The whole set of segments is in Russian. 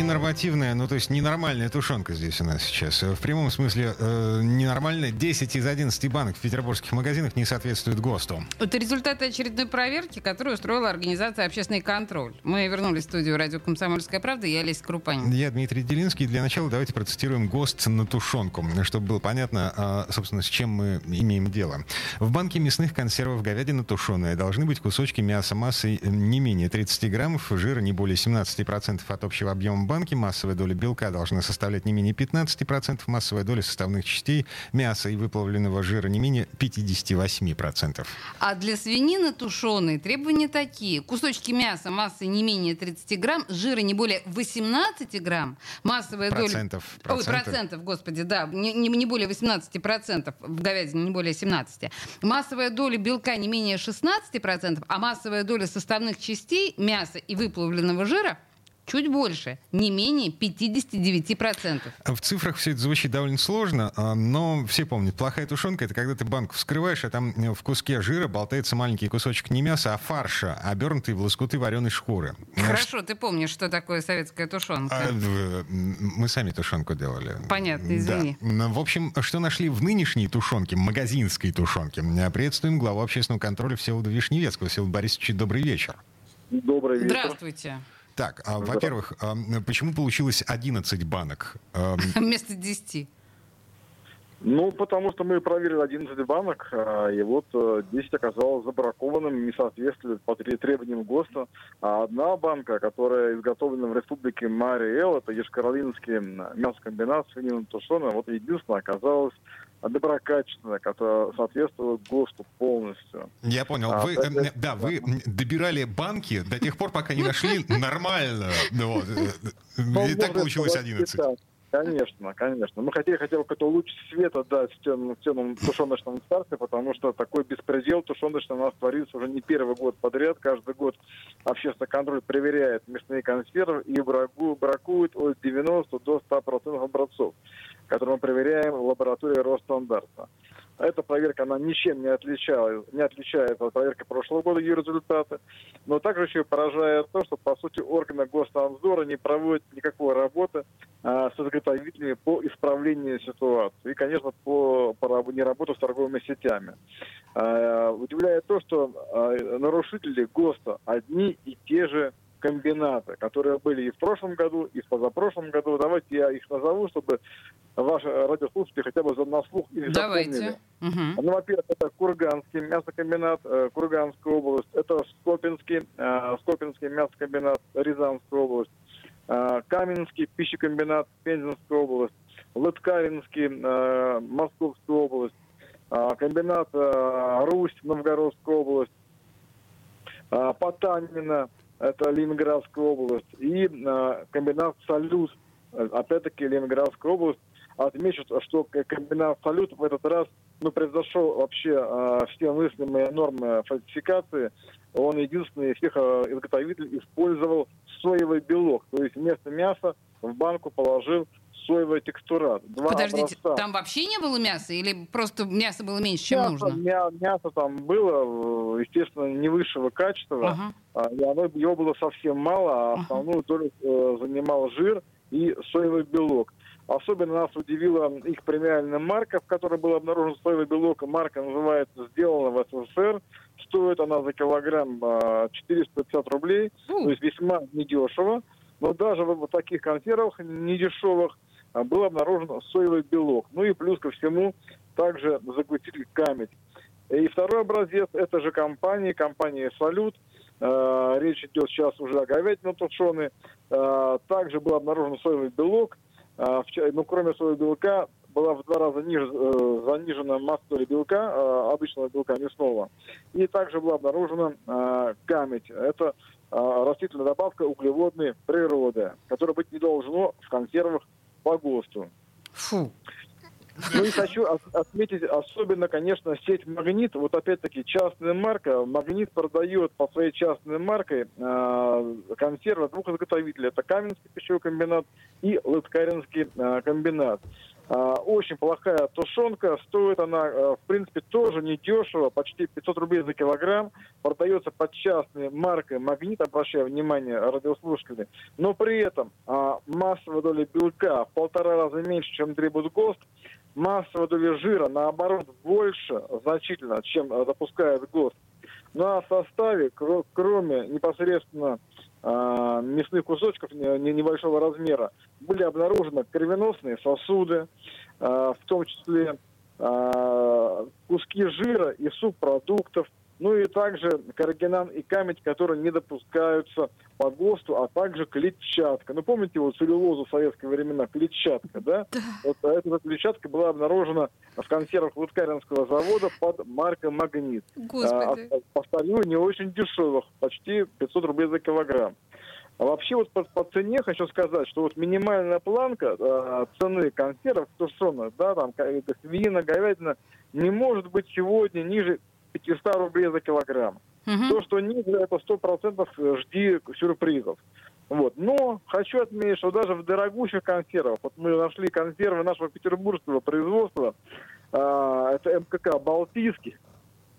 ненормативная, ну то есть ненормальная тушенка здесь у нас сейчас. В прямом смысле э, ненормальная. 10 из 11 банок в петербургских магазинах не соответствуют ГОСТу. Это результаты очередной проверки, которую устроила организация «Общественный контроль». Мы вернулись в студию радио «Комсомольская правда». Я Олеся Крупанин. Я Дмитрий Делинский. Для начала давайте процитируем ГОСТ на тушенку, чтобы было понятно, а, собственно, с чем мы имеем дело. В банке мясных консервов говядина тушеная должны быть кусочки мяса массой не менее 30 граммов, жира не более 17% от общего объема банка, банке массовая доля белка должна составлять не менее 15%, массовая доля составных частей мяса и выплавленного жира не менее 58%. А для свинины тушеной требования такие. Кусочки мяса массой не менее 30 грамм, жира не более 18 грамм, массовая процентов, доля... Процентов. Ой, процентов, господи, да, не, не, не более 18%, в говядине не более 17%. Массовая доля белка не менее 16%, а массовая доля составных частей мяса и выплавленного жира – чуть больше, не менее 59%. В цифрах все это звучит довольно сложно, а, но все помнят, плохая тушенка — это когда ты банку вскрываешь, а там э, в куске жира болтается маленький кусочек не мяса, а фарша, обернутый в лоскуты вареной шкуры. Хорошо, ты помнишь, что такое советская тушенка. А, мы сами тушенку делали. Понятно, извини. Да. В общем, что нашли в нынешней тушенке, магазинской тушенке? Приветствуем главу общественного контроля Всеволода Вишневецкого. Всеволод Борисович, добрый вечер. Добрый вечер. Здравствуйте. Так, а, во-первых, а, почему получилось 11 банок? Вместо 10. Ну, потому что мы проверили 11 банок, а, и вот 10 э, оказалось забракованным, не соответствует по требованиям ГОСТа. А одна банка, которая изготовлена в республике Мариэл, это Ешкаролинский мясокомбинат свинина тушеная, вот единственная оказалась доброкачественная, которая соответствует ГОСТу полностью. Я понял. А, вы, это... Э, да, вы добирали банки до тех пор, пока не нашли нормально. Э, и так получилось 11. Конечно, конечно. Мы хотели хотя бы какой-то луч света дать в темном тушеночном царстве, потому что такой беспредел тушеночный у нас творится уже не первый год подряд. Каждый год общественный контроль проверяет мясные консервы и бракует от 90 до 100% образцов который мы проверяем в лаборатории Росстандарта. Эта проверка, она ничем не, отличалась, не отличается от проверки прошлого года, ее результаты. Но также еще поражает то, что, по сути, органы госнадзора не проводят никакой работы а, с изготовителями по исправлению ситуации. И, конечно, по, по не работу с торговыми сетями. А, удивляет то, что а, нарушители ГОСТа одни и те же комбинаты, которые были и в прошлом году, и в позапрошлом году. Давайте я их назову, чтобы ваши радиослушатели хотя бы на слух их Давайте. запомнили. Угу. Ну, во-первых, это Курганский мясокомбинат, э, Курганская область. Это Скопинский, э, Скопинский мясокомбинат, Рязанская область. Э, Каменский пищекомбинат, Пензенская область. Лыткаринский, Московская область. Комбинат Русь, Новгородская область. Потанина, это Ленинградская область. И комбинат «Салют», опять-таки Ленинградская область. Отмечу, что комбинат «Салют» в этот раз ну, превзошел вообще э, все мыслимые нормы фальсификации. Он единственный из всех э, изготовителей использовал соевый белок. То есть вместо мяса в банку положил соевый текстурат. Два Подождите, образца. там вообще не было мяса или просто мясо было меньше, чем мясо, нужно? Мя, мясо там было, естественно, не высшего качества, ага. и оно, его было совсем мало, а основную ага. долю э, занимал жир и соевый белок. Особенно нас удивила их премиальная марка, в которой был обнаружен соевый белок. Марка называется «Сделана в СССР». Стоит она за килограмм 450 а, рублей, то есть весьма недешево. Но даже в таких консервах недешевых а, был обнаружен соевый белок. Ну и плюс ко всему также загуститель камедь. И второй образец это же компания, компания «Салют». Э, речь идет сейчас уже о говядине тушеной. Также был обнаружен соевый белок. Э, ну, кроме соевого белка, была в два раза ниже, э, занижена масса белка, э, обычного белка мясного. И также была обнаружена э, камедь. Это растительная добавка углеводной природы, которая быть не должно в консервах по ГОСТу. Фу. Ну и хочу отметить особенно, конечно, сеть «Магнит». Вот опять-таки частная марка. «Магнит» продает по своей частной маркой э, консервы двух изготовителей. Это Каменский пищевой комбинат и Лыткаринский э, комбинат. А, очень плохая тушенка. Стоит она, э, в принципе, тоже недешево, почти 500 рублей за килограмм. Продается под частной маркой «Магнит», обращаю внимание, радиослушатели. Но при этом а, массовая доля белка в полтора раза меньше, чем требует ГОСТ. Массовая доля жира, наоборот, больше значительно, чем э, запускает ГОСТ. Ну а в составе, кроме непосредственно э, мясных кусочков небольшого размера, были обнаружены кровеносные сосуды, э, в том числе э, куски жира и субпродуктов, ну и также карагинан и камедь, которые не допускаются по ГОСТу, а также клетчатка. Ну, помните вот целлюлозу в советские времена, клетчатка, да? да. Вот эта клетчатка была обнаружена в консервах Лыткаринского завода под маркой «Магнит». Господи. А, повторю, не очень дешевых, почти 500 рублей за килограмм. А вообще вот по, по цене хочу сказать, что вот минимальная планка э, цены консервов тушеных, да, там свинина, говядина, не может быть сегодня ниже 500 рублей за килограмм. Угу. То, что ниже, это 100% э, жди сюрпризов. Вот. Но хочу отметить, что даже в дорогущих консервах, вот мы нашли консервы нашего петербургского производства, э, это МКК «Балтийский»,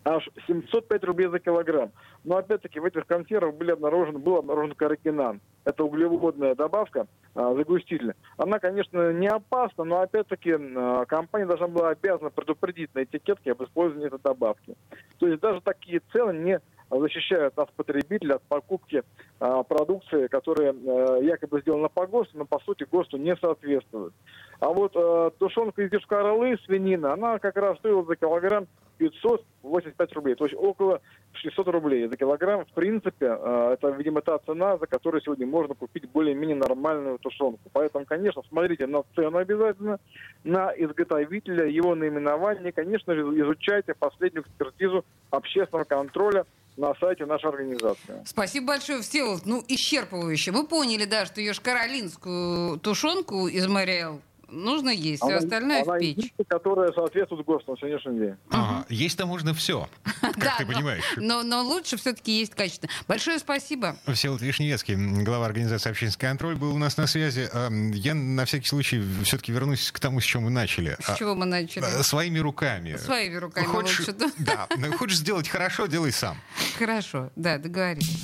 аж 705 рублей за килограмм. Но опять-таки в этих консервах были обнаружены, был обнаружен каракинан. Это углеводная добавка, а, загуститель. Она, конечно, не опасна, но опять-таки а, компания должна была обязана предупредить на этикетке об использовании этой добавки. То есть даже такие цены не защищают нас, потребителя, от покупки а, продукции, которая а, якобы сделана по ГОСТу, но по сути ГОСТу не соответствует. А вот а, тушенка из Йошкар-Олы, свинина, она как раз стоила за килограмм 585 рублей, то есть около 600 рублей за килограмм. В принципе, а, это, видимо, та цена, за которую сегодня можно купить более-менее нормальную тушенку. Поэтому, конечно, смотрите на цену обязательно, на изготовителя, его наименование. Конечно же, изучайте последнюю экспертизу общественного контроля на сайте нашей организации. Спасибо большое, Всеволод. Ну, исчерпывающе. Мы поняли, да, что ешь каролинскую тушенку из Мариэл нужно есть, все остальное она в печь. которая соответствует ГОСТу на сегодняшний день. Ага. Есть-то можно все, как ты понимаешь. Но, но лучше все-таки есть качественно. Большое спасибо. Всеволод Вишневецкий, глава организации «Общественный контроль», был у нас на связи. Я на всякий случай все-таки вернусь к тому, с чем мы начали. С чего мы начали? Э, своими руками. Своими руками хочешь, лучше. Да, хочешь сделать хорошо, делай сам. Хорошо, да, договорились.